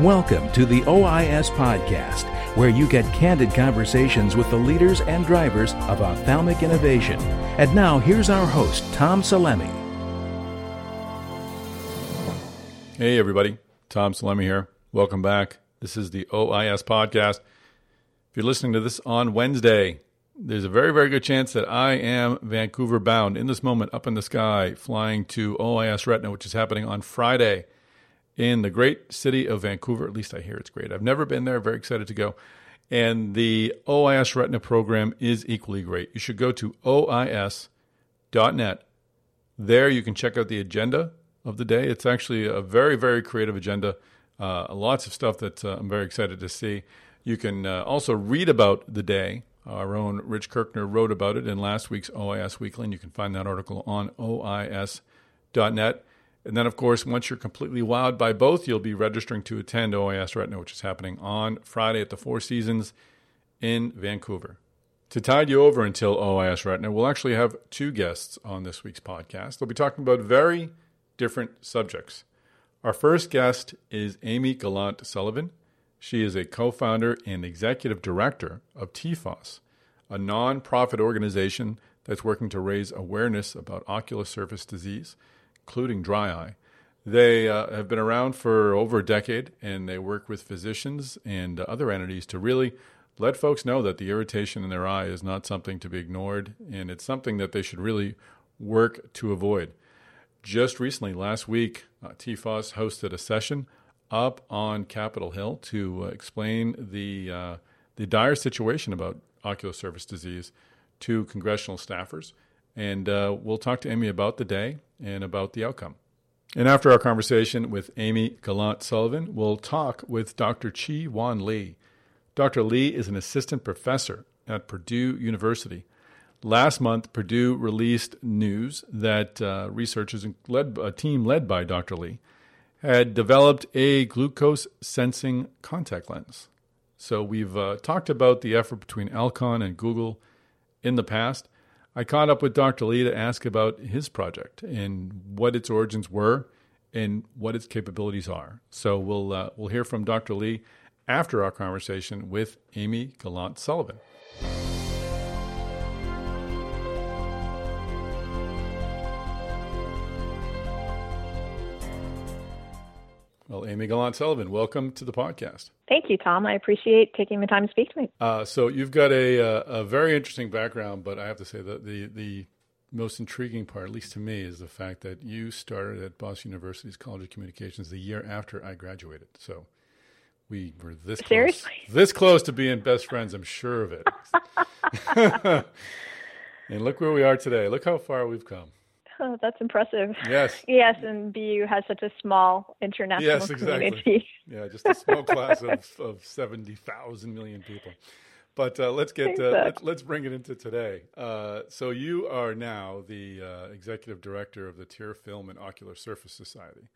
Welcome to the OIS Podcast, where you get candid conversations with the leaders and drivers of ophthalmic innovation. And now, here's our host, Tom Salemi. Hey, everybody. Tom Salemi here. Welcome back. This is the OIS Podcast. If you're listening to this on Wednesday, there's a very, very good chance that I am Vancouver bound in this moment up in the sky, flying to OIS Retina, which is happening on Friday in the great city of Vancouver. At least I hear it's great. I've never been there. Very excited to go. And the OIS Retina program is equally great. You should go to OIS.net. There you can check out the agenda of the day. It's actually a very, very creative agenda. Uh, lots of stuff that uh, I'm very excited to see. You can uh, also read about the day. Our own Rich Kirkner wrote about it in last week's OIS Weekly, and you can find that article on OIS.net. And then, of course, once you're completely wowed by both, you'll be registering to attend OIS Retina, which is happening on Friday at the Four Seasons in Vancouver. To tide you over until OIS Retina, we'll actually have two guests on this week's podcast. They'll be talking about very different subjects. Our first guest is Amy Gallant Sullivan. She is a co founder and executive director of TFOS, a non-profit organization that's working to raise awareness about ocular surface disease including dry eye. They uh, have been around for over a decade and they work with physicians and other entities to really let folks know that the irritation in their eye is not something to be ignored and it's something that they should really work to avoid. Just recently, last week, uh, TFOS hosted a session up on Capitol Hill to uh, explain the, uh, the dire situation about ocular surface disease to congressional staffers. And uh, we'll talk to Amy about the day and about the outcome. And after our conversation with Amy Gallant Sullivan, we'll talk with Dr. Chi Hwan Lee. Dr. Lee is an assistant professor at Purdue University. Last month, Purdue released news that uh, researchers, led, a team led by Dr. Lee, had developed a glucose sensing contact lens. So we've uh, talked about the effort between Alcon and Google in the past. I caught up with Dr. Lee to ask about his project and what its origins were and what its capabilities are. So we'll uh, we'll hear from Dr. Lee after our conversation with Amy Gallant Sullivan. Well, Amy Gallant Sullivan, welcome to the podcast. Thank you, Tom. I appreciate taking the time to speak to me. Uh, so you've got a, a, a very interesting background, but I have to say that the the most intriguing part, at least to me, is the fact that you started at Boston University's College of Communications the year after I graduated. So we were this seriously close, this close to being best friends. I'm sure of it. and look where we are today. Look how far we've come. Oh, that's impressive. Yes. Yes, and BU has such a small international yes, exactly. community. yeah, just a small class of, of 70,000 million people. But uh, let's get uh, let's, let's bring it into today. Uh, so you are now the uh, executive director of the Tear Film and Ocular Surface Society,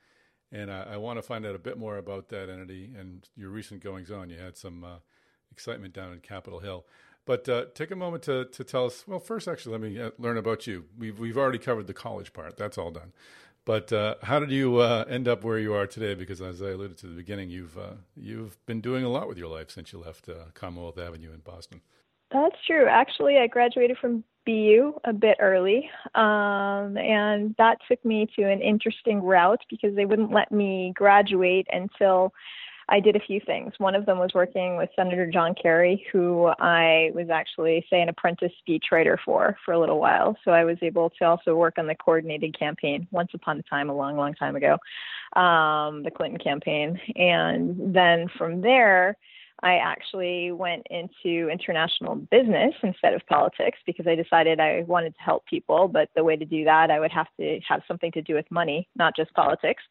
and I, I want to find out a bit more about that entity and your recent goings on. You had some uh, excitement down in Capitol Hill. But uh, take a moment to, to tell us. Well, first, actually, let me uh, learn about you. We've we've already covered the college part. That's all done. But uh, how did you uh, end up where you are today? Because as I alluded to the beginning, you've uh, you've been doing a lot with your life since you left uh, Commonwealth Avenue in Boston. That's true. Actually, I graduated from BU a bit early, um, and that took me to an interesting route because they wouldn't let me graduate until I did a few things. One of them was working with Senator John Kerry, who I was actually, say, an apprentice speechwriter for for a little while. So I was able to also work on the coordinated campaign once upon a time, a long, long time ago, um, the Clinton campaign. And then from there, I actually went into international business instead of politics because I decided I wanted to help people. But the way to do that, I would have to have something to do with money, not just politics.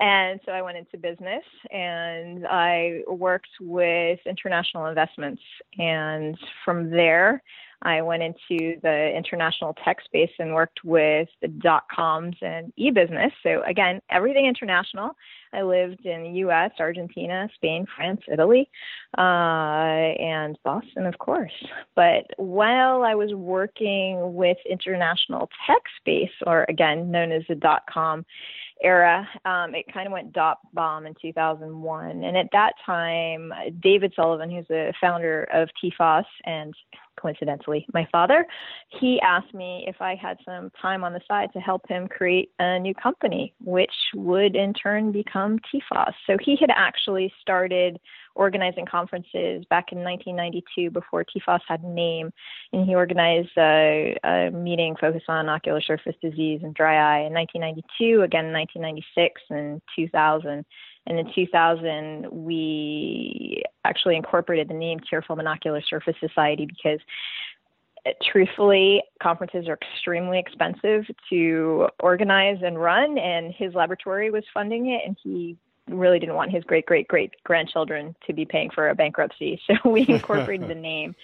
And so I went into business and I worked with international investments. And from there, I went into the international tech space and worked with the dot coms and e business. So, again, everything international. I lived in the US, Argentina, Spain, France, Italy, uh, and Boston, of course. But while I was working with international tech space, or again known as the dot com era. Um, it kind of went dot bomb in 2001. And at that time, David Sullivan, who's the founder of TFOS and coincidentally my father, he asked me if I had some time on the side to help him create a new company, which would in turn become TFOS. So he had actually started organizing conferences back in 1992 before TFOS had a name. And he organized a, a meeting focused on ocular surface disease and dry eye in 1992, again in 1996 and 2000. And in 2000, we actually incorporated the name Tearfilm and Ocular Surface Society because truthfully, conferences are extremely expensive to organize and run, and his laboratory was funding it, and he really didn't want his great great great grandchildren to be paying for a bankruptcy. So we incorporated the name.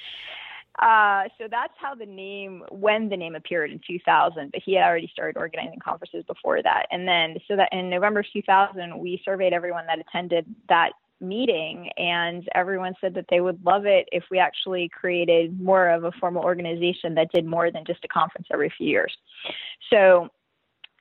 Uh, so that's how the name, when the name appeared in 2000, but he had already started organizing conferences before that. And then, so that in November 2000, we surveyed everyone that attended that meeting, and everyone said that they would love it if we actually created more of a formal organization that did more than just a conference every few years. So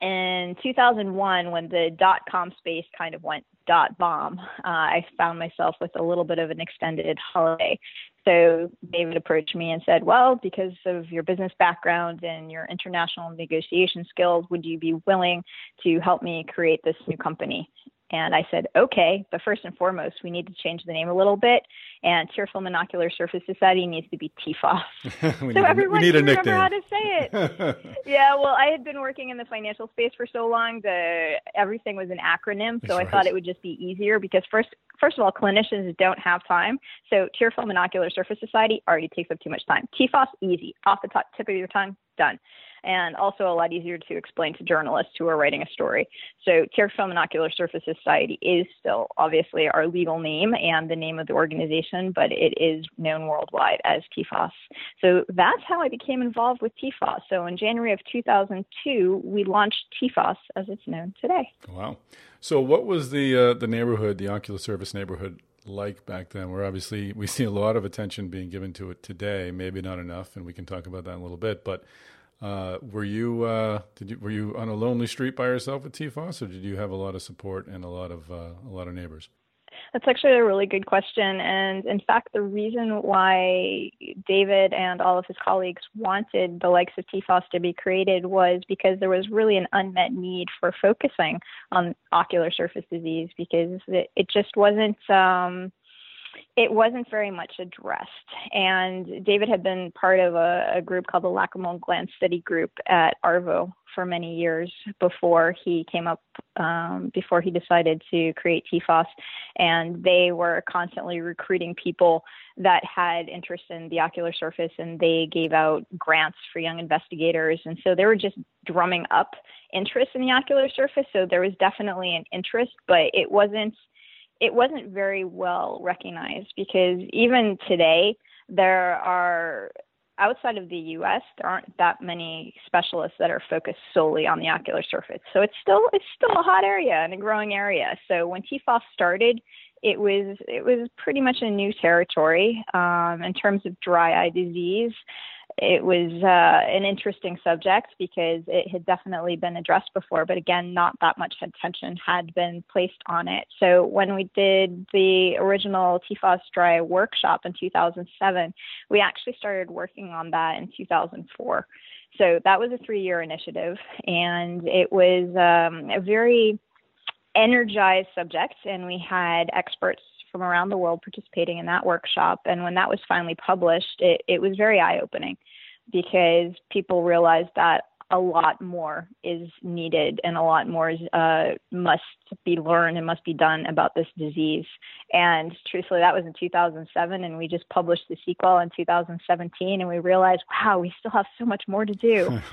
in 2001, when the dot com space kind of went dot bomb, uh, I found myself with a little bit of an extended holiday. So David approached me and said, Well, because of your business background and your international negotiation skills, would you be willing to help me create this new company? And I said, okay, but first and foremost, we need to change the name a little bit. And Tearfilm and Ocular Surface Society needs to be TFOS. so everyone we need can a remember how to say it. yeah, well, I had been working in the financial space for so long, the everything was an acronym. So That's I right. thought it would just be easier because first, first of all, clinicians don't have time. So Tearfilm and Ocular Surface Society already takes up too much time. TFOS, easy, off the top, tip of your tongue, done and also a lot easier to explain to journalists who are writing a story. So, Tearfilm and Ocular Surface Society is still obviously our legal name and the name of the organization, but it is known worldwide as TFOS. So, that's how I became involved with TFOS. So, in January of 2002, we launched TFOS as it's known today. Wow. So, what was the uh, the neighborhood, the Ocular Surface neighborhood, like back then? Where obviously we see a lot of attention being given to it today, maybe not enough, and we can talk about that in a little bit. But uh, were you uh, did you were you on a lonely street by yourself with TFOS, or did you have a lot of support and a lot of uh, a lot of neighbors? That's actually a really good question. And in fact, the reason why David and all of his colleagues wanted the likes of TFOS to be created was because there was really an unmet need for focusing on ocular surface disease because it, it just wasn't. Um, it wasn't very much addressed. And David had been part of a, a group called the Lacrimal Gland Study Group at ARVO for many years before he came up, um, before he decided to create TFOS. And they were constantly recruiting people that had interest in the ocular surface, and they gave out grants for young investigators. And so they were just drumming up interest in the ocular surface. So there was definitely an interest, but it wasn't it wasn't very well recognized because even today there are outside of the US there aren't that many specialists that are focused solely on the ocular surface. So it's still it's still a hot area and a growing area. So when TFOS started, it was it was pretty much a new territory um, in terms of dry eye disease it was uh, an interesting subject because it had definitely been addressed before, but again, not that much attention had been placed on it. So when we did the original TFOS Dry workshop in 2007, we actually started working on that in 2004. So that was a three year initiative, and it was um, a very energized subject, and we had experts from around the world participating in that workshop. And when that was finally published, it, it was very eye opening because people realized that a lot more is needed and a lot more is, uh, must be learned and must be done about this disease. And truthfully, that was in 2007, and we just published the sequel in 2017, and we realized, wow, we still have so much more to do.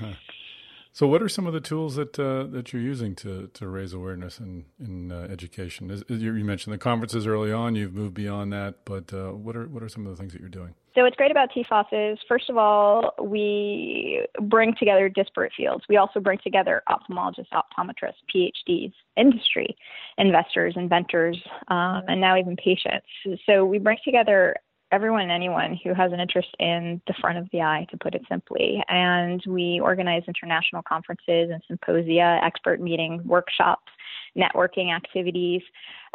So, what are some of the tools that uh, that you're using to to raise awareness in in uh, education? Is, is you mentioned the conferences early on. You've moved beyond that, but uh, what are what are some of the things that you're doing? So, what's great about TFOS is, first of all, we bring together disparate fields. We also bring together ophthalmologists, optometrists, PhDs, industry, investors, inventors, um, and now even patients. So, we bring together everyone and anyone who has an interest in the front of the eye, to put it simply. And we organize international conferences and symposia, expert meetings, workshops, networking activities.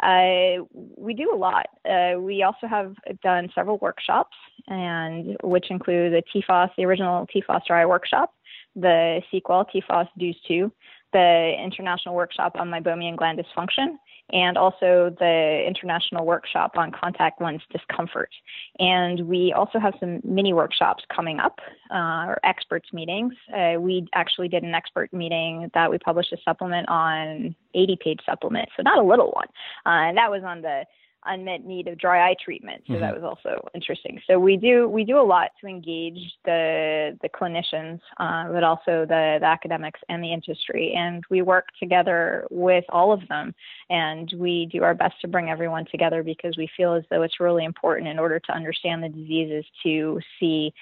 Uh, we do a lot. Uh, we also have done several workshops, and which include the TFOS, the original TFOS dry workshop, the sequel TFOS DEWS 2, the international workshop on meibomian gland dysfunction, and also the international workshop on contact lens discomfort. And we also have some mini workshops coming up, uh, or experts meetings. Uh, we actually did an expert meeting that we published a supplement on 80 page supplement, so not a little one. Uh, and that was on the unmet need of dry eye treatment. So mm-hmm. that was also interesting. So we do we do a lot to engage the the clinicians, uh, but also the, the academics and the industry, and we work together with all of them, and we do our best to bring everyone together because we feel as though it's really important in order to understand the diseases to see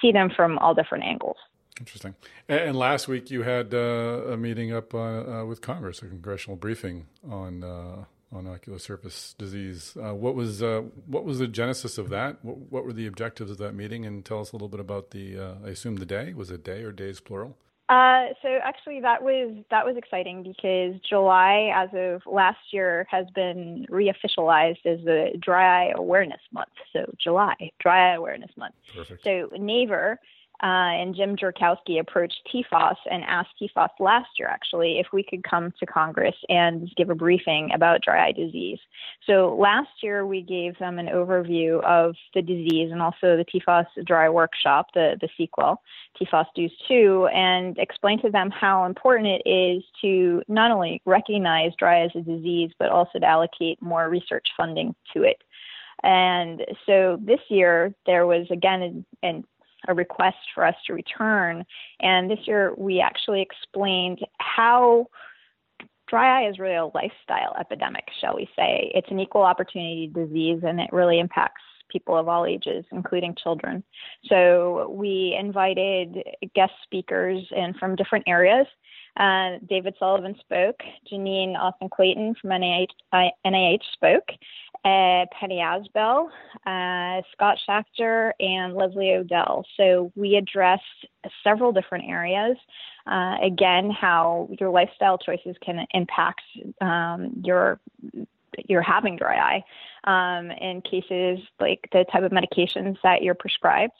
see them from all different angles. Interesting. And, last week you had uh, a meeting up uh, uh, with Congress, a congressional briefing on uh, on ocular surface disease. Uh, what was uh, what was the genesis of that? What, what, were the objectives of that meeting? And tell us a little bit about the. Uh, I assume the day was it day or days plural? Uh, so actually, that was that was exciting because July, as of last year, has been reofficialized as the Dry Eye Awareness Month. So July, Dry Eye Awareness Month. Perfect. So NAEVR uh, and Jim Jorkasky approached TFOS and asked TFOS last year, actually, if we could come to Congress and give a briefing about dry eye disease. So last year, we gave them an overview of the disease and also the TFOS dry workshop, the, the sequel, TFOS DEWS 2, and explained to them how important it is to not only recognize dry as a disease, but also to allocate more research funding to it. And so this year, there was again an, an a request for us to return. And this year we actually explained how dry eye is really a lifestyle epidemic, shall we say. It's an equal opportunity disease and it really impacts people of all ages, including children. So we invited guest speakers in from different areas. Uh, David Sullivan spoke. Janine Austin Clayton from NIH, NIH spoke uh, Penny Asbell, uh, Scott Schachter, and Leslie O'Dell. So we addressed several different areas. Uh, again, how your lifestyle choices can impact um, your you're having dry eye um, in cases like the type of medications that you're prescribed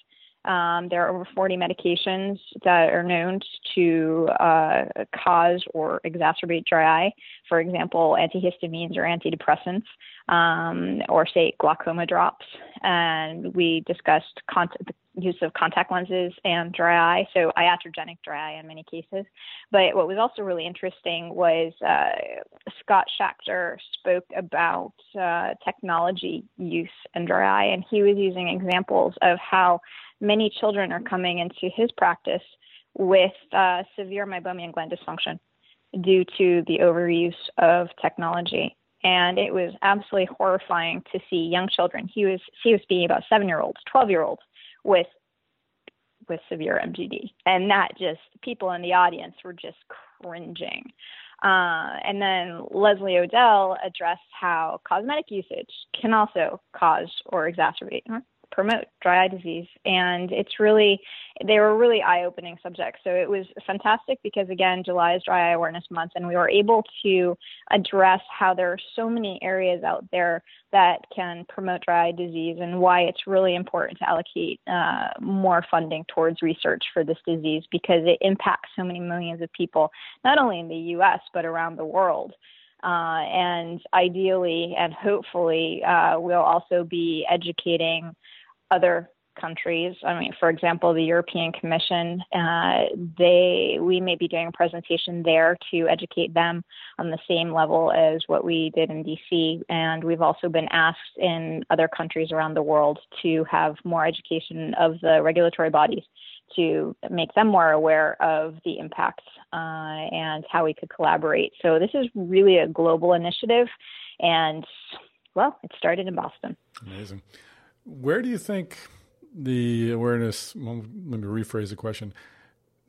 um, there are over 40 medications that are known to uh, cause or exacerbate dry eye. For example, antihistamines or antidepressants, um, or say glaucoma drops. And we discussed the use of contact lenses and dry eye, so iatrogenic dry eye in many cases. But what was also really interesting was uh, Scott Schachter spoke about uh, technology use in dry eye, and he was using examples of how many children are coming into his practice with uh, severe meibomian gland dysfunction due to the overuse of technology. And it was absolutely horrifying to see young children. He was he was speaking about seven year olds, twelve year olds with with severe MGD, and that just people in the audience were just cringing. Uh, and then Leslie O'Dell addressed how cosmetic usage can also cause or exacerbate promote dry eye disease. And it's really, they were really eye opening subjects. So it was fantastic because, again, July is Dry Eye Awareness Month, and we were able to address how there are so many areas out there that can promote dry eye disease and why it's really important to allocate uh, more funding towards research for this disease because it impacts so many millions of people, not only in the US, but around the world. Uh, and ideally and hopefully, uh, we'll also be educating other countries. I mean, for example, the European Commission, uh, they we may be doing a presentation there to educate them on the same level as what we did in DC. And we've also been asked in other countries around the world to have more education of the regulatory bodies to make them more aware of the impacts uh, and how we could collaborate. So this is really a global initiative, and well, it started in Boston. Amazing. Where do you think the awareness? Well, let me rephrase the question.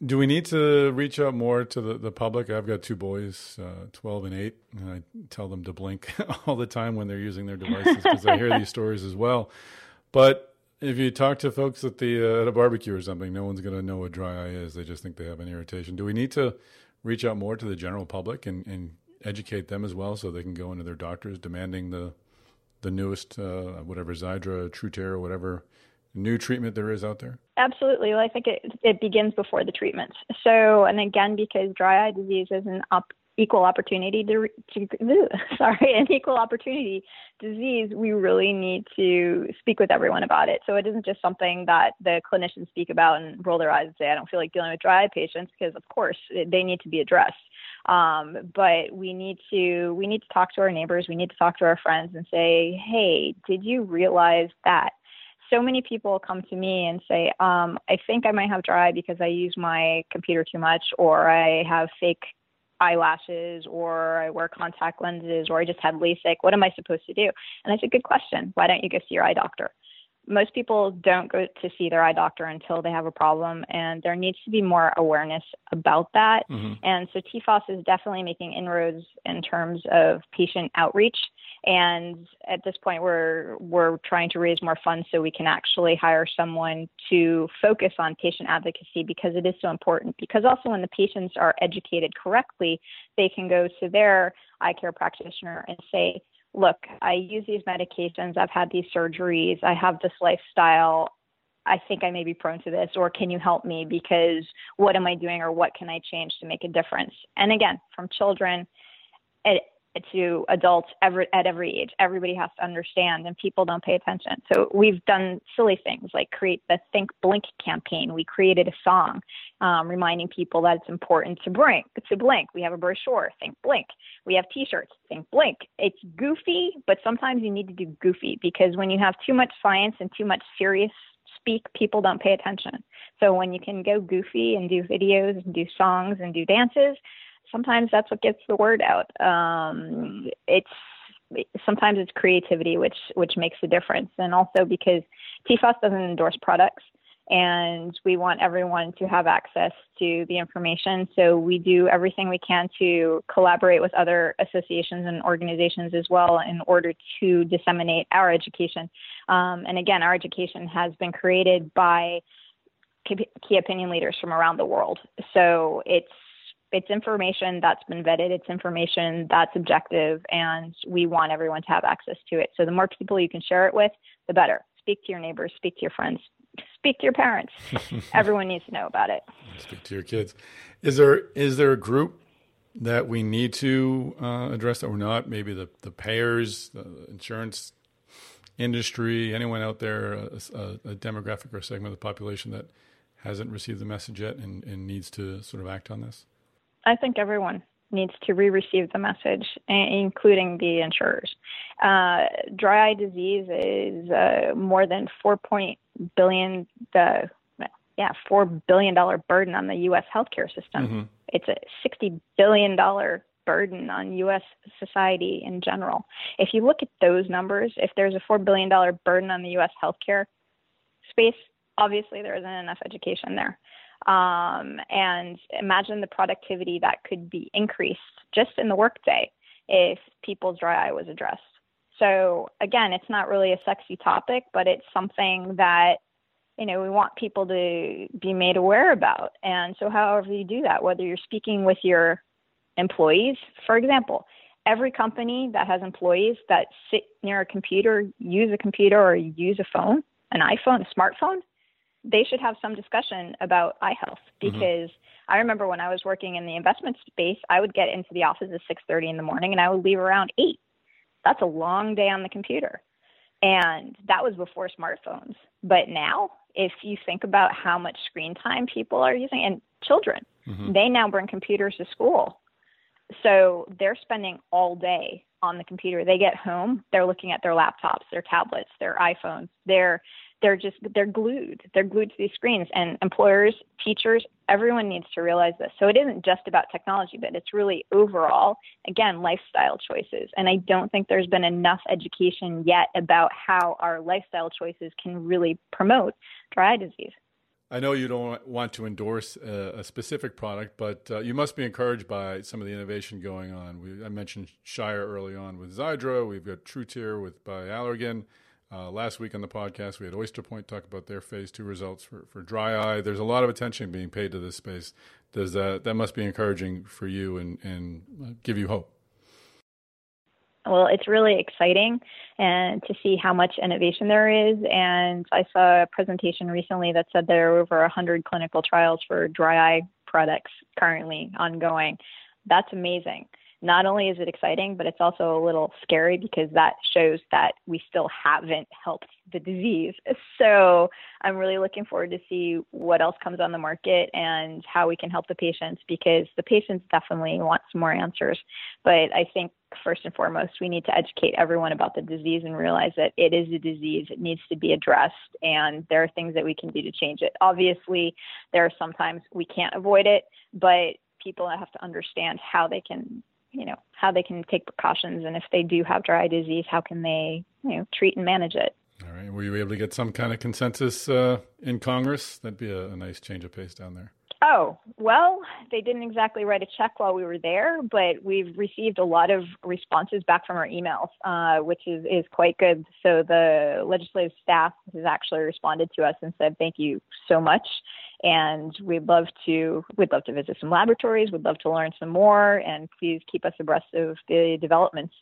Do we need to reach out more to the, the public? I've got two boys, uh, 12 and 8, and I tell them to blink all the time when they're using their devices because I hear these stories as well. But if you talk to folks at the uh, at a barbecue or something, no one's going to know what dry eye is. They just think they have an irritation. Do we need to reach out more to the general public and, and educate them as well, so they can go into their doctors demanding the the newest uh, whatever Xiidra, TruTear, whatever new treatment there is out there? Absolutely. Well, I think it it begins before the treatments. So, and again, because dry eye disease is an equal opportunity to, to sorry an equal opportunity disease we really need to speak with everyone about it so it isn't just something that the clinicians speak about and roll their eyes and say i don't feel like dealing with dry eye patients because of course they need to be addressed um, but we need to we need to talk to our neighbors we need to talk to our friends and say hey did you realize that so many people come to me and say, um, I think I might have dry because I use my computer too much, or I have fake eyelashes or I wear contact lenses or I just had LASIK. What am I supposed to do? And that's a good question. Why don't you go see your eye doctor? Most people don't go to see their eye doctor until they have a problem, and there needs to be more awareness about that. Mm-hmm. And so TFOS is definitely making inroads in terms of patient outreach and at this point we're we're trying to raise more funds so we can actually hire someone to focus on patient advocacy because it is so important because also when the patients are educated correctly they can go to their eye care practitioner and say look i use these medications i've had these surgeries i have this lifestyle I think I may be prone to this, or can you help me? Because what am I doing, or what can I change to make a difference? And again, from children, it, to adults at every age. Everybody has to understand, and people don't pay attention. So we've done silly things like create the Think Blink campaign. We created a song um, reminding people that it's important to blink. To blink, we have a brochure. Think Blink. We have T-shirts. Think Blink. It's goofy, but sometimes you need to do goofy because when you have too much science and too much serious speak, people don't pay attention. So when you can go goofy and do videos and do songs and do dances, sometimes that's what gets the word out. Um, it's sometimes it's creativity which which makes a difference, and also because TFOS doesn't endorse products, and we want everyone to have access to the information. So we do everything we can to collaborate with other associations and organizations as well in order to disseminate our education. Um, and again, our education has been created by key opinion leaders from around the world. So it's it's information that's been vetted, it's information that's objective, and we want everyone to have access to it. So the more people you can share it with, the better. Speak to your neighbors, speak to your friends, speak to your parents. Everyone needs to know about it. Speak to your kids. Is there is there a group that we need to uh, address that we're not? Maybe the the payers, the insurance industry, anyone out there, a, a, demographic or segment of the population that hasn't received the message yet and, and needs to sort of act on this? I think everyone needs to re-receive the message, including the insurers. Uh, dry eye disease is uh, more than four point billion, uh, yeah, four billion dollar burden on the U.S. healthcare system. Mm-hmm. It's a sixty billion dollar burden on U.S. society in general. If you look at those numbers, if there's a four billion dollar burden on the U.S. healthcare space, obviously there isn't enough education there. Um, and imagine the productivity that could be increased just in the workday if people's dry eye was addressed. So again, it's not really a sexy topic, but it's something that you know we want people to be made aware about. And so, however you do that, whether you're speaking with your employees, for example, every company that has employees that sit near a computer, use a computer, or use a phone, an iPhone, a smartphone, they should have some discussion about eye health mm-hmm. because mm-hmm. I remember when I was working in the investment space, I would get into the office at 6:30 in the morning and I would leave around 8. That's a long day on the computer. And that was before smartphones. But now, if you think about how much screen time people are using and children, mm-hmm. they now bring computers to school. So they're spending all day on the computer. They get home, they're looking at their laptops, their tablets, their iPhones. They're they're just they're glued they're glued to these screens and employers teachers everyone needs to realize this so it isn't just about technology but it's really overall again lifestyle choices and i don't think there's been enough education yet about how our lifestyle choices can really promote dry eye disease I know you don't want to endorse a, specific product, but uh, you must be encouraged by some of the innovation going on. We, I mentioned Shire early on with Xiidra. We've got TruTear with by Allergan. Uh, last week on the podcast, we had Oyster Point talk about their phase two results for, for dry eye. There's a lot of attention being paid to this space. Does that that must be encouraging for you and and uh, give you hope? Well, it's really exciting and to see how much innovation there is. And I saw a presentation recently that said there are over 100 clinical trials for dry eye products currently ongoing. That's amazing not only is it exciting, but it's also a little scary because that shows that we still haven't helped the disease. So I'm really looking forward to see what else comes on the market and how we can help the patients because the patients definitely want some more answers. But I think first and foremost, we need to educate everyone about the disease and realize that it is a disease. It needs to be addressed, and there are things that we can do to change it. Obviously, there are sometimes we can't avoid it, but people have to understand how they can you know how they can take precautions and if they do have dry eye disease how can they you know treat and manage it? All right. Were you able to get some kind of consensus uh, in congress? That'd be a, a, nice change of pace down there. Oh well they didn't exactly write a check while we were there but we've received a lot of responses back from our emails uh, which is, is quite good. So the legislative staff has actually responded to us and said thank you so much and we'd love to we'd love to visit some laboratories. We'd love to learn some more. And please keep us abreast of the developments.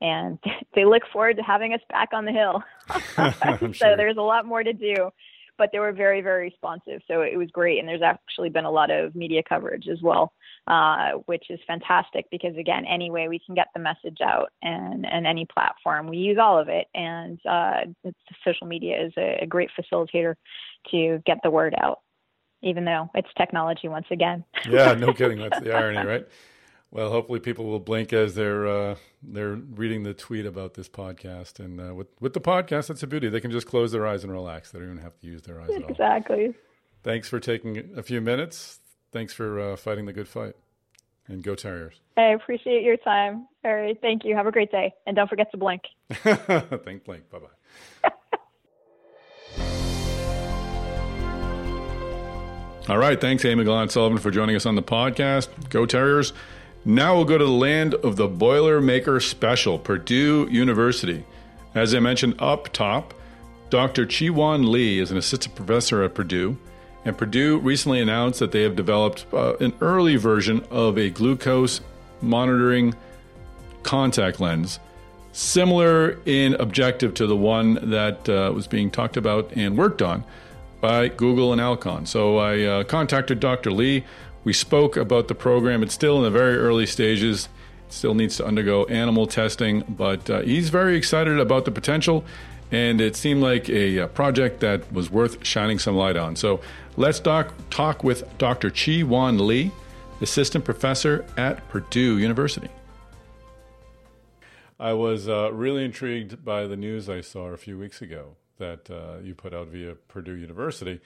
And they look forward to having us back on the hill. So sure. there's a lot more to do. But they were very very responsive. So it was great. And there's actually been a lot of media coverage as well uh, which is fantastic because again any way we can get the message out and, and any platform we use all of it. And uh, social media is a, a great facilitator to get the word out even though it's technology once again. yeah, no kidding. That's the irony, right? Well, hopefully people will blink as they're uh, they're reading the tweet about this podcast. And uh, with with the podcast, that's a beauty. They can just close their eyes and relax. They don't even have to use their eyes at all. Exactly. Thanks for taking a few minutes. Thanks for uh, fighting the good fight. And go Terriers. I appreciate your time. All right. Thank you. Have a great day. And don't forget to blink. Think blink. Bye bye. All right. Thanks, Amy Gallant Sullivan, for joining us on the podcast. Go Terriers. Now we'll go to the land of the Boilermaker Special, Purdue University. As I mentioned up top, Dr. Chi-Hwan Lee is an assistant professor at Purdue, and Purdue recently announced that they have developed uh, an early version of a glucose monitoring contact lens, similar in objective to the one that uh, was being talked about and worked on by Google and Alcon. So I uh, contacted Dr. Lee. We spoke about the program. It's still in the very early stages. It still needs to undergo animal testing, but uh, he's very excited about the potential. And it seemed like a, a, project that was worth shining some light on. So let's doc- talk with Dr. Chi-Hwan Lee, assistant professor at Purdue University. I was uh, really intrigued by the news I saw a few weeks ago that uh, you put out via Purdue University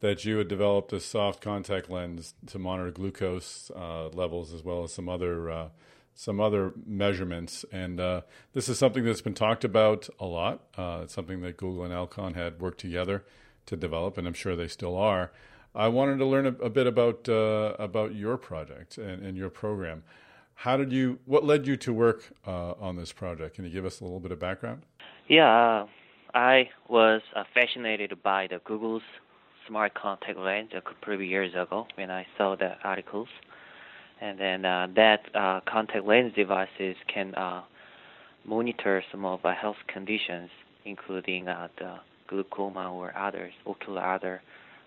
that you had developed a soft contact lens to monitor glucose uh, levels as well as some other uh, some other measurements. And uh, this is something that's been talked about a lot. Uh, it's something that Google and Alcon had worked together to develop, and I'm sure they still are. I wanted to learn a, a bit about uh, about your project and, and, your program. How did you? What led you to work uh, on this project? Can you give us a little bit of background? Yeah, I was uh, fascinated by the Google's smart contact lens a couple of years ago when I saw the articles, and then uh, that uh, contact lens devices can uh, monitor some of the health conditions, including uh, the glaucoma or others, ocular other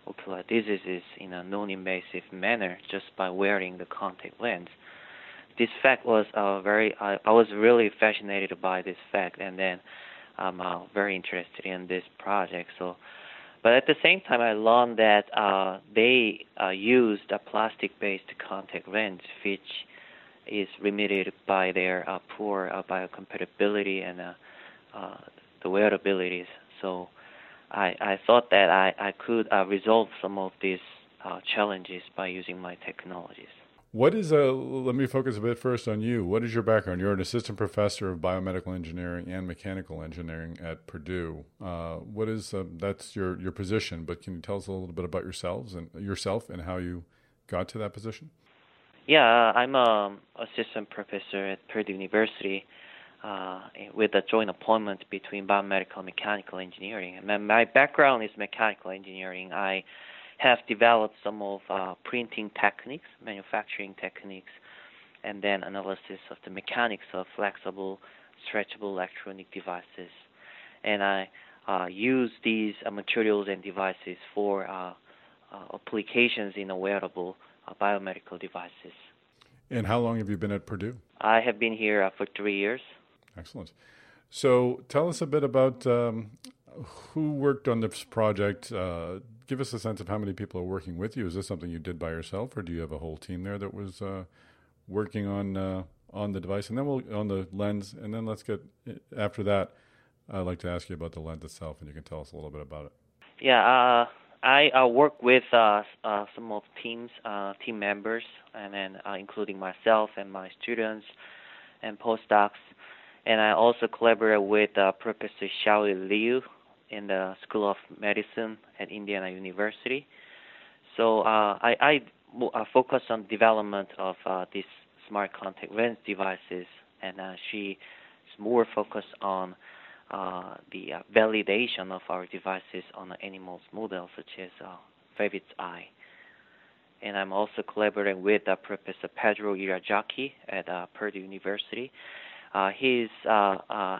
ocular diseases in a non-invasive manner just by wearing the contact lens. This fact was uh, very. I, I was really fascinated by this fact, and then I'm uh, very interested in this project. So, but at the same time, I learned that uh, they uh, used a plastic-based contact lens, which is limited by their uh, poor uh, biocompatibility and uh, uh, the wearabilities. So, I, I thought that I, I could uh, resolve some of these uh, challenges by using my technologies. What is a? Let me focus a bit first on you. What is your background? You're an assistant professor of biomedical engineering and mechanical engineering at Purdue. Uh, what is uh, that's your your position? But can you tell us a little bit about yourselves and yourself and how you got to that position? Yeah, I'm an assistant professor at Purdue University. uh, with a joint appointment between biomedical and mechanical engineering. My background is mechanical engineering. I have developed some of uh, printing techniques, manufacturing techniques, and then analysis of the mechanics of flexible, stretchable electronic devices. And I uh, use these uh, materials and devices for uh, uh, applications in a wearable biomedical devices. And how long have you been at Purdue? I have been here for three years. Excellent. So tell us a bit about um, who worked on this project. Uh, give us a sense of how many people are working with you. Is this something you did by yourself, or do you have a whole team there that was uh, working on uh, on the device? And then we'll on the lens, and then let's get after that. I'd like to ask you about the lens itself, and you can tell us a little bit about it. Yeah, uh, I uh, work with uh, some of teams, team members, and then including myself and my students and postdocs and I also collaborate with uh, Professor Xiaoyu Liu in the School of Medicine at Indiana University. So uh, I, I, I focus on development of uh, these smart contact lens devices, and uh, she is more focused on uh, the uh, validation of our devices on animals models such as uh, rabbit's eye. And I'm also collaborating with uh, Professor Pedro Irazoqui at uh, Purdue University uh, his uh, uh,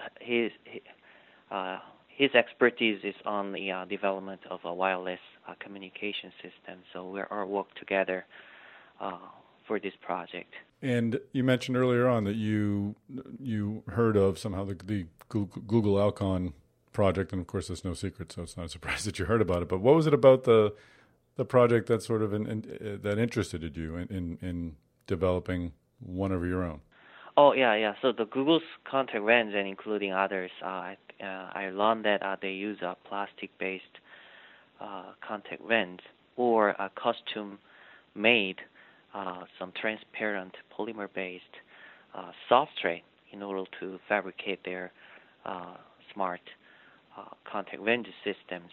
his expertise is on the development of a wireless communication system. So we are work together for this project. And you mentioned earlier on that you you heard of somehow the, the Google Alcon project, and of course, it's no secret, so it's not a surprise that you heard about it. But what was it about the the project that sort of in, in, that interested you in, in, in developing one of your own? Oh yeah, yeah. So the Google's contact lens and including others, uh, uh, I learned that uh, they use a plastic-based uh, contact lens or a custom-made, uh, some transparent polymer-based uh, substrate in order to fabricate their uh, smart uh, contact lens systems.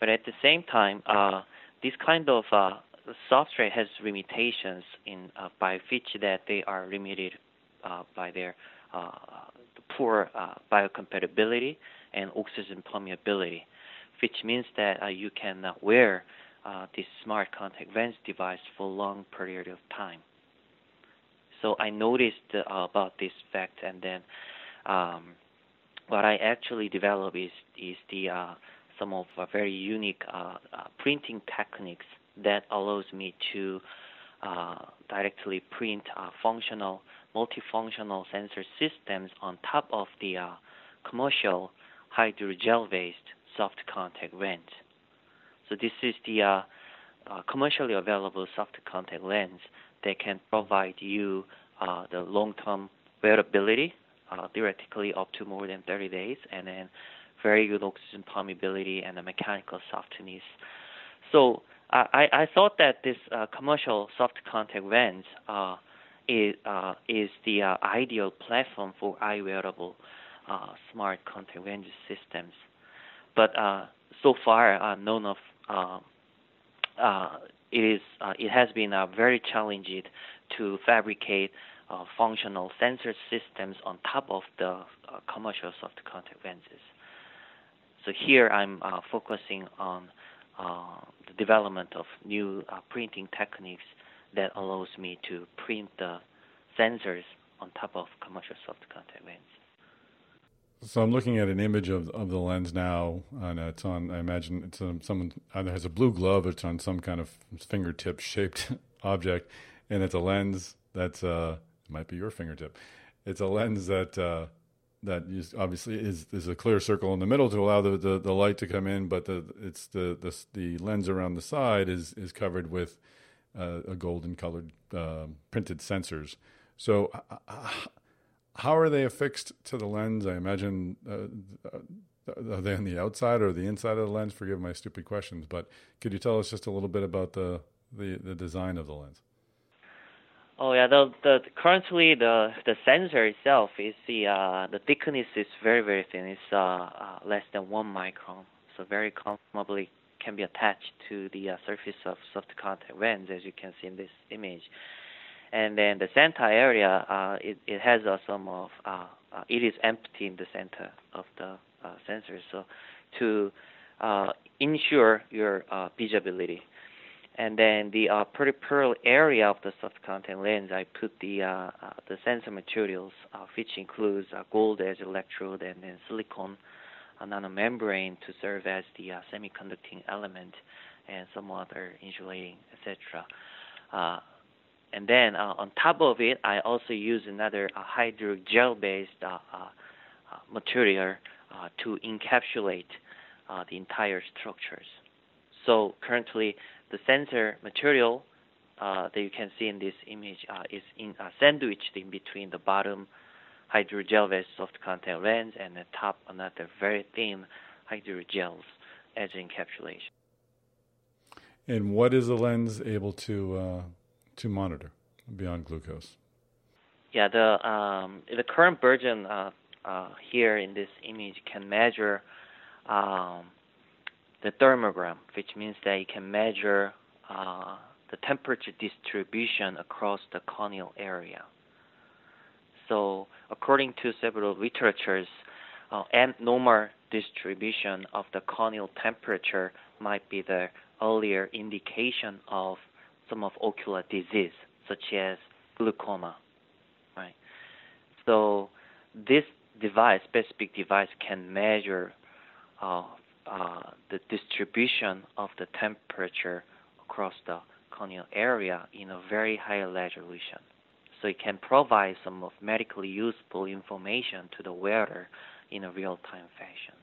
But at the same time, uh, this kind of uh, substrate has limitations in uh, by which that they are limited uh, by their uh, poor uh, biocompatibility and oxygen permeability, which means that you can wear this smart contact lens device for a long period of time. So I noticed about this fact, and then um, what I actually developed is is the uh, some of uh, very unique uh, printing techniques that allows me to directly print functional multifunctional sensor systems on top of the uh, commercial hydrogel-based soft contact lens. So this is the uh, uh, commercially available soft contact lens that can provide you uh, the long-term wearability, uh, theoretically up to more than 30 days, and then very good oxygen permeability and the mechanical softness. So I, I thought that this uh, commercial soft contact lens is, uh, is the uh, ideal platform for eye wearable uh, smart contact lens systems. But uh, so far, uh, none of um, uh, it is it has been very challenging to fabricate functional sensor systems on top of the commercial soft contact lenses. So here I'm focusing on the development of new printing techniques that allows me to print the sensors on top of commercial soft contact lens. So I'm looking at an image of of the lens now, and it's on. I imagine it's on someone either has a blue glove, or it's on some kind of fingertip shaped object, and it's a lens that's uh might be your fingertip. It's a lens that uh, that obviously is is a clear circle in the middle to allow the, the, the light to come in, but the it's the, the the lens around the side is is covered with uh, a golden colored uh, printed sensors. So, uh, how are they affixed to the lens? I imagine uh, uh, are they on the outside or the inside of the lens? Forgive my stupid questions, but could you tell us just a little bit about the the, the design of the lens? Oh yeah, the, the currently the the sensor itself is the uh, the thickness is very very thin. It's uh, uh, less than one micron, so very comfortably can be attached to the uh, surface of soft contact lens, as you can see in this image. and then the center area uh, it, it has uh, some of it is empty in the center of the sensor so to ensure your visibility and then the uh, peripheral area of the soft contact lens I put the uh, uh, the sensor materials uh, which includes uh, gold as electrode and then silicon nanomembrane to serve as the semiconducting element and some other insulating etc and then uh, on top of it, I also use another uh, hydrogel based uh, uh, uh, material uh, to encapsulate the entire structures. So currently, the sensor material that you can see in this image is in, sandwiched in between the bottom hydrogel based soft contact lens and the top another very thin hydrogels as encapsulation. And what is the lens able to to monitor beyond glucose? Yeah, the um, the current version uh, uh, here in this image can measure um, the thermogram, which means that it can measure uh, the temperature distribution across the corneal area. So, according to several literatures, uh, normal distribution of the corneal temperature might be the earlier indication of some of ocular disease, such as glaucoma. Right. So this device, specific device, can measure uh, uh, the distribution of the temperature across the corneal area in a very high resolution. So it can provide some of medically useful information to the wearer in a real-time fashion.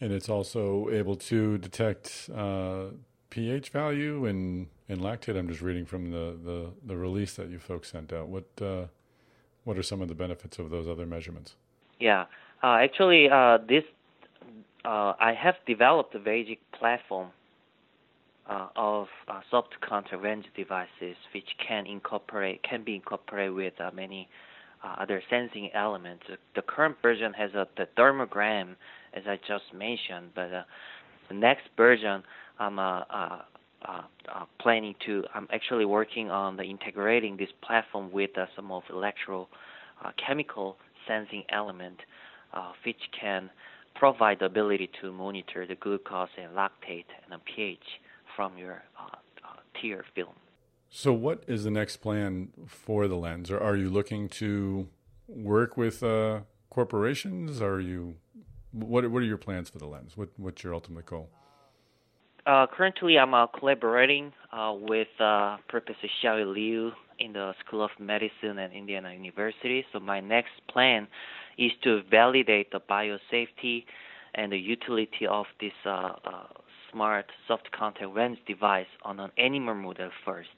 And it's also able to detect uh, pH value and, and lactate? I'm just reading from the, the, the release that you folks sent out. What uh, what are some of the benefits of those other measurements? Yeah, uh, actually, uh, this uh, I have developed a basic platform uh, of uh, soft contact range devices, which can incorporate can be incorporated with many other sensing elements. The current version has a the thermogram, as I just mentioned, but the next version I'm uh, uh, uh, uh, planning to. I'm actually working on the integrating this platform with uh, some of electro uh, chemical sensing element, uh, which can provide the ability to monitor the glucose and lactate and the pH from your uh, uh, tear film. So, what is the next plan for the lens? Or are you looking to work with uh, corporations? Are you what? What are your plans for the lens? What, what's your ultimate goal? Uh, currently, I'm uh, collaborating uh, with uh, Professor Xiao Liu in the School of Medicine at Indiana University. So my next plan is to validate the biosafety and the utility of this uh, uh, smart soft contact lens device on an animal model first,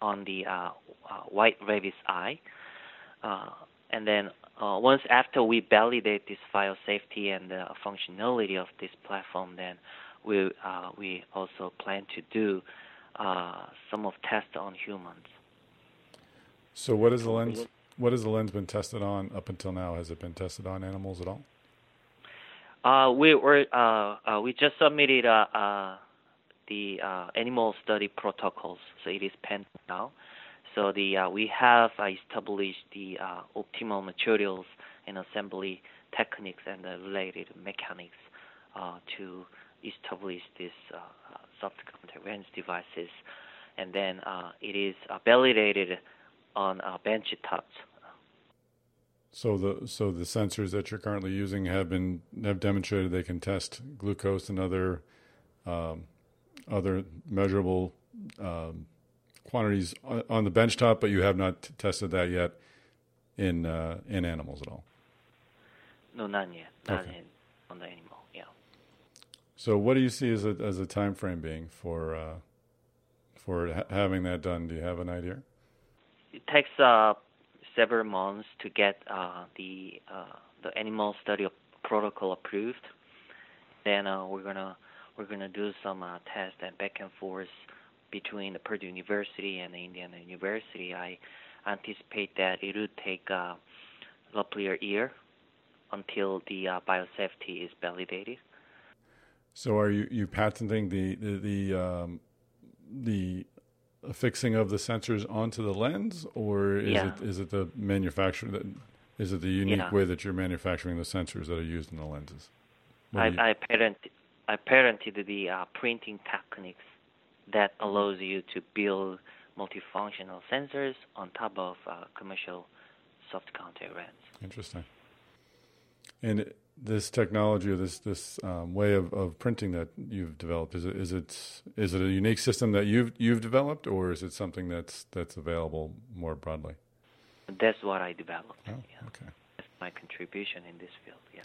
on the white rabbit's eye, and then once after we validate this biosafety and the functionality of this platform, then we uh, we also plan to do uh, some of tests on humans. So, what is the lens? What has the lens been tested on up until now? Has it been tested on animals at all? Uh, we were uh, uh, we just submitted uh, the animal study protocols, so it is pending now. So the we have established the optimal materials and assembly techniques and the related mechanics to establish these uh, uh, contact lens devices, and then uh, it is validated on bench tops. So the so the sensors that you're currently using have been have demonstrated they can test glucose and other um, other measurable um, quantities on the benchtop, but you have not t- tested that yet in uh, in animals at all. No, not yet. Not okay. in, on the animal. Yeah. So, what do you see as a as a time frame being for uh, for ha- having that done? Do you have an idea? It takes uh, several months to get uh, the uh, the animal study protocol approved. Then uh, we're gonna we're gonna do some uh, tests and back and forth between the Purdue University and the Indiana University. I anticipate that it would take roughly a year until the biosafety is validated. So are you, you patenting the the the, um, the affixing of the sensors onto the lens, or is Yeah. it is it the manufacturer that is it the unique Yeah. way that you're manufacturing the sensors that are used in the lenses? I, you- I patented I patented the uh, printing techniques that allows you to build multifunctional sensors on top of uh, commercial soft contact lens. Interesting. And this technology or this this um, way of, of printing that you've developed is it is it is it a unique system that you've you've developed, or is it something that's that's available more broadly? That's what I developed. Oh, Yeah. okay. That's my contribution in this field. Yeah.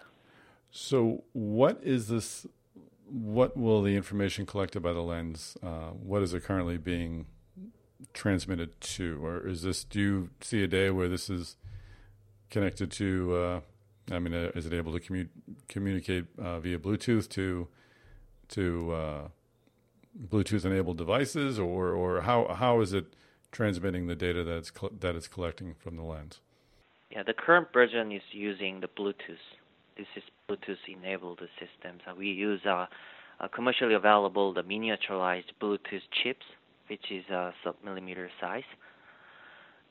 So, what is this? What will the information collected by the lens? Uh, what is it currently being transmitted to, or is this? Do you see a day where this is connected to? Uh, I mean, uh, is it able to commu- communicate uh, via Bluetooth to to uh, Bluetooth-enabled devices, or or how how is it transmitting the data that it's col- that it's collecting from the lens? Yeah, the current version is using the Bluetooth. This is Bluetooth-enabled systems. Uh, we use uh, uh, commercially available the miniaturized Bluetooth chips, which is a sub-millimeter size,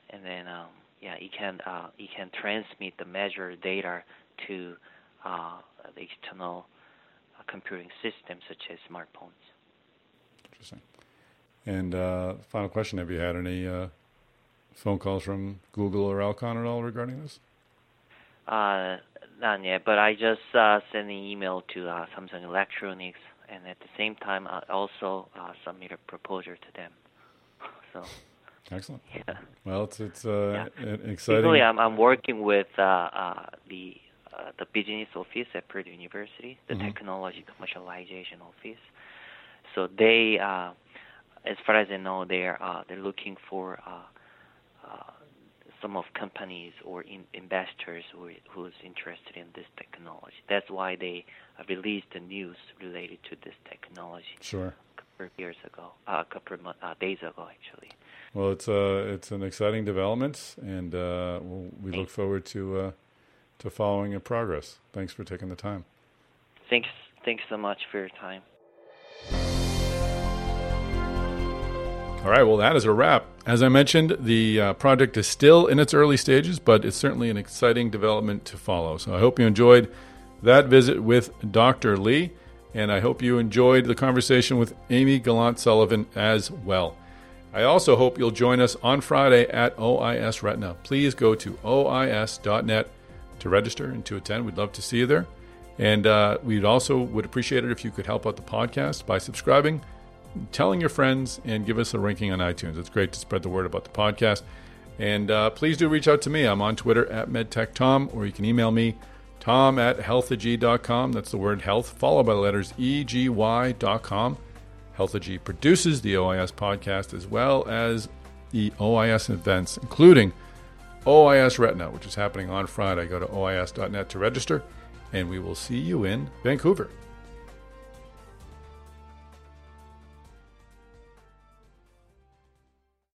and then um, yeah, it can uh, it can transmit the measured data to uh, the external uh, computing systems such as smartphones. Interesting. And uh, final question: Have you had any uh, phone calls from Google or Alcon at all regarding this? Uh, not yet, but I just uh, sent an email to uh, Samsung Electronics, and at the same time, I also uh, submit a proposal to them. So, Excellent. yeah. Well, it's it's uh, Yeah. exciting. Basically, I'm I'm working with uh, uh, the uh, the business office at Purdue University, the Mhm. technology commercialization office. So they, uh, as far as I know, they're uh, they're looking for uh, uh, some of companies or in, investors who who's interested in this technology. That's why they released the news related to this technology Sure. a couple of years ago, uh, a couple of uh, days ago, actually. Well, it's uh, it's an exciting development, and uh, we'll, we look forward to uh, to following your progress. Thanks for taking the time. Thanks, thanks so much for your time. All right, well, that is a wrap. As I mentioned, the uh, project is still in its early stages, but it's certainly an exciting development to follow. So I hope you enjoyed that visit with Dr. Lee, and I hope you enjoyed the conversation with Amy Gallant Sullivan as well. I also hope you'll join us on Friday at OIS Retina. Please go to ois.net to register and to attend. We'd love to see you there. And uh, we'd also would appreciate it if you could help out the podcast by subscribing, telling your friends, and give us a ranking on iTunes. It's great to spread the word about the podcast. And uh, please do reach out to me. I'm on Twitter at MedTechTom, or you can email me, tom at healthegy.com. That's the word health, followed by the letters EGY.com. Healthegy produces the OIS podcast as well as the OIS events, including OIS Retina, which is happening on Friday. Go to OIS.net to register, and we will see you in Vancouver.